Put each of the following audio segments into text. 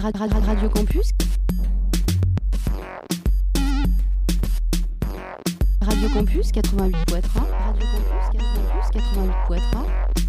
Radio Campus. Radio Campus 88.3. Radio Campus 88.3.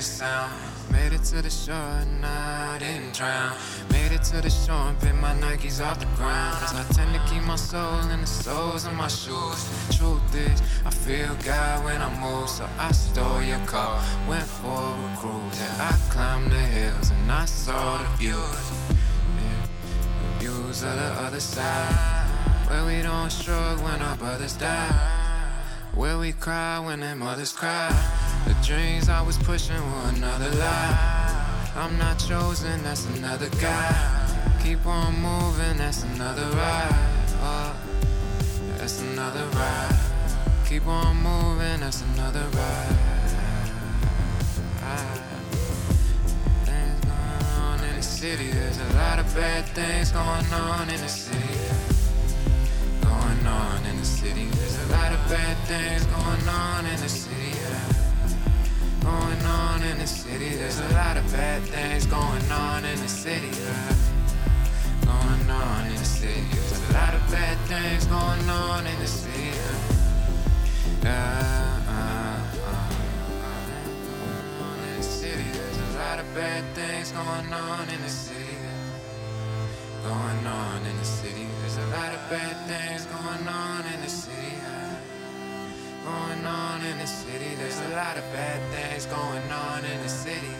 sound. Made it to the shore and I didn't drown. Made it to the shore and picked my Nikes off the ground. Cause I tend to keep my soul in the soles of my shoes. Truth is, I feel God when I move. So I stole your car, went for a cruise. Yeah, I climbed the hills and I saw the views. Yeah, the views of the other side. Where we don't struggle when our brothers die. Where we cry when their mothers cry. The dreams I was pushing were another lie. I'm not chosen, that's another guy. Keep on moving, that's another ride. Oh, that's another ride. Keep on moving, that's another ride. Things going on in the city. There's a lot of bad things going on in the city going on in the city. There's a lot of bad things going on in the city. Yeah. Going on in the city. There's a lot of bad things going on in the city. Yeah. Going on in the city. There's a lot of bad things going on in the city. Uh, uh, uh. In the city, there's a lot of bad things going on in the city. Going on in the city. There's a lot of bad things going on in the city. Going on in the city. There's a lot of bad things going on in the city.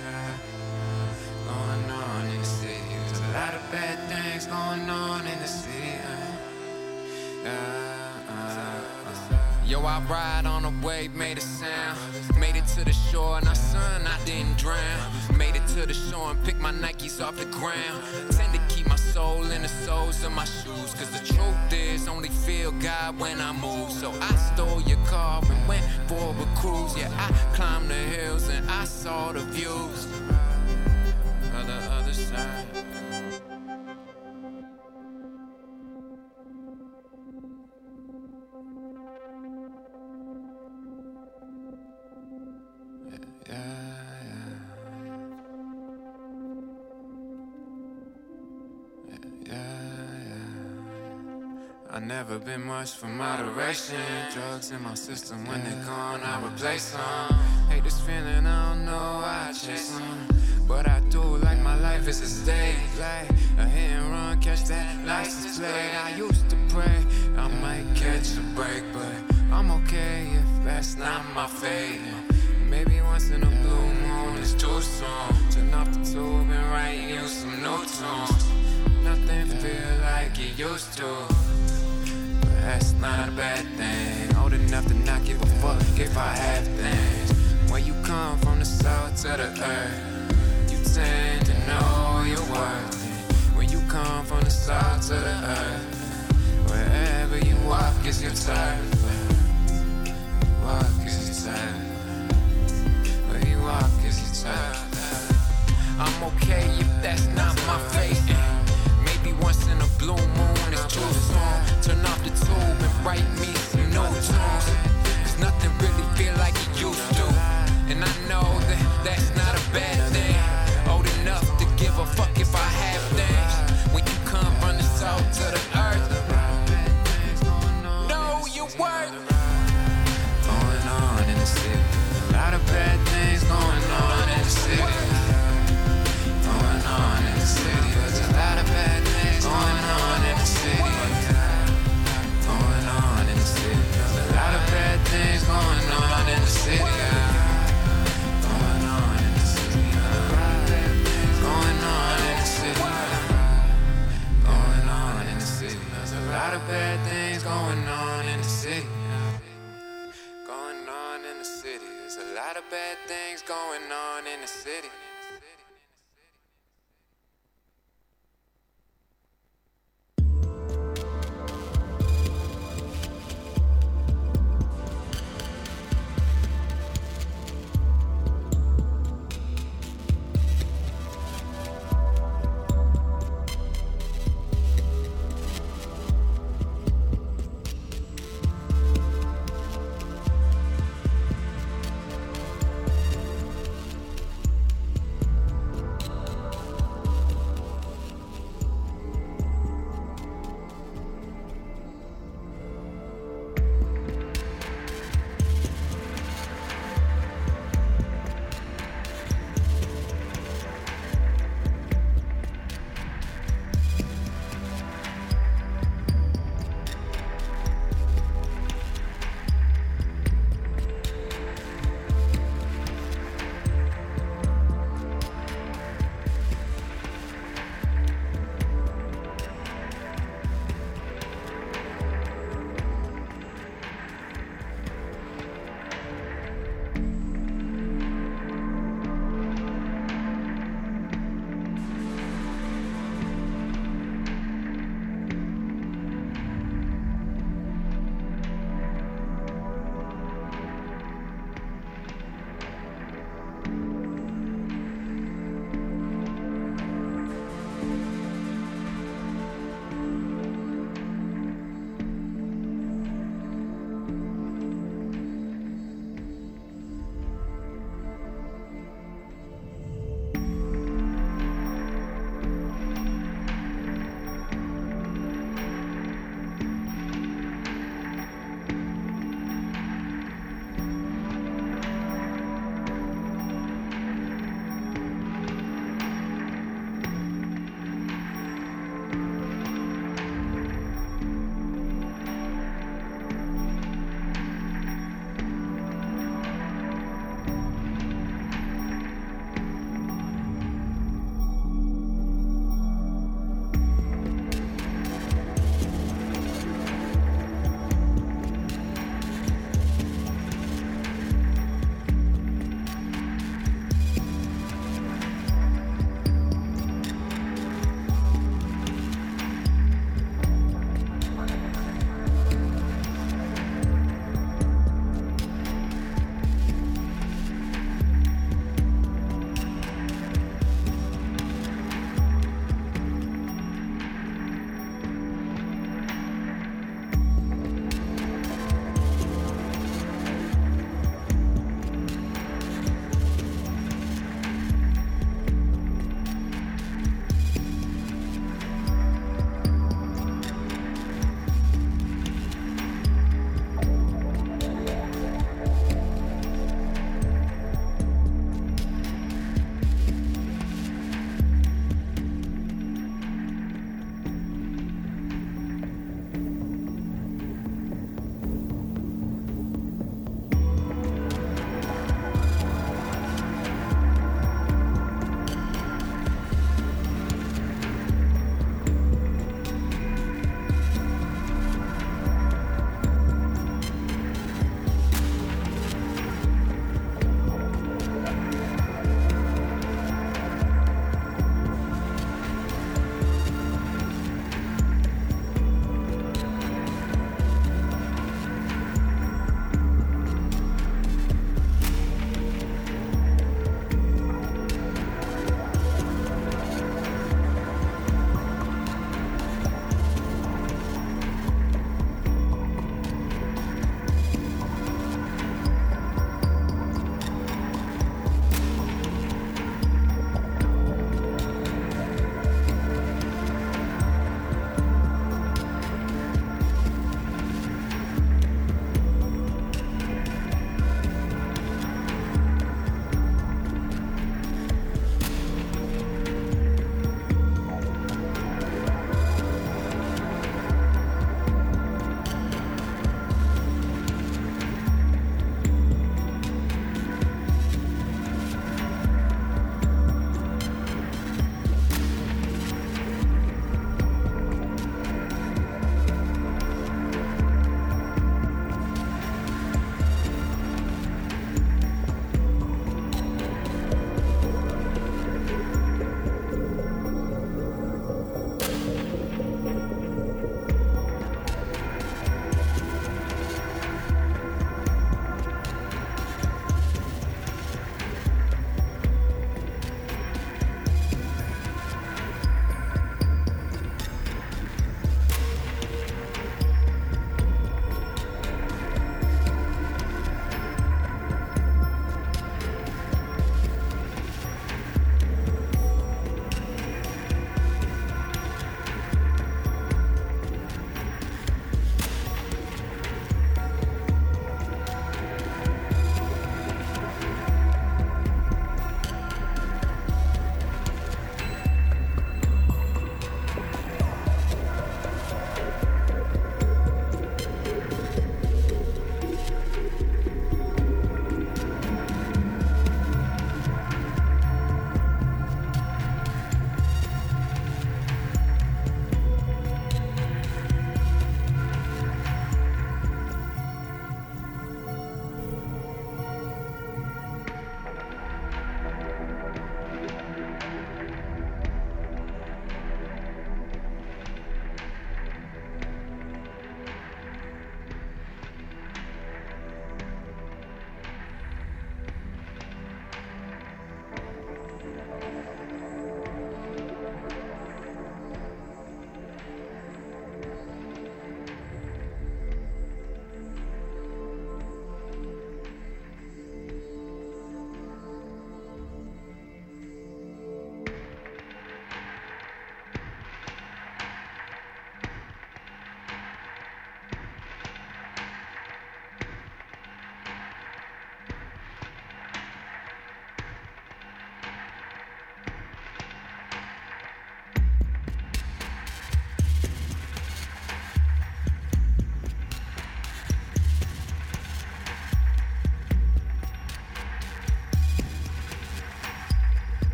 Going on in the city. There's a lot of bad things going on in the city. Yeah, uh, uh. Yo, I ride on a wave, made a sound. Made it to the shore, and I son, I didn't drown. Made it to the shore and picked my Nikes off the ground. Tend to keep my soul in the soles of my shoes. Cause the truth is, only feel God when I move. So I stole your car and went for a cruise. Yeah, I climbed the hills and I saw the views. Never been much for moderation. Drugs in my system, when they're gone, I replace them. Hate this feeling, I don't know why I chase them. But I do like my life is a stage. Like a hit and run, catch that license plate. I used to pray I might catch a break, but I'm okay if that's not my fate. Maybe once in a blue moon it's too soon. Turn off the tube and write you some new tunes. Nothing feel like it used to. That's not a bad thing. Old enough to not give a fuck if I have things. Where you come from the south to the earth, you tend to know your worth. When you come from the south to the earth, wherever you walk is your turf. Walk is your turf. Where you walk is your turf. I'm okay if that's not my fate. Once in a blue moon is too soon. Turn off the tube and write me some new tunes. Cause nothing really feel like it used to. And I know that that's not a bad thing. Old enough to give a fuck if I have things. When you come from the south to the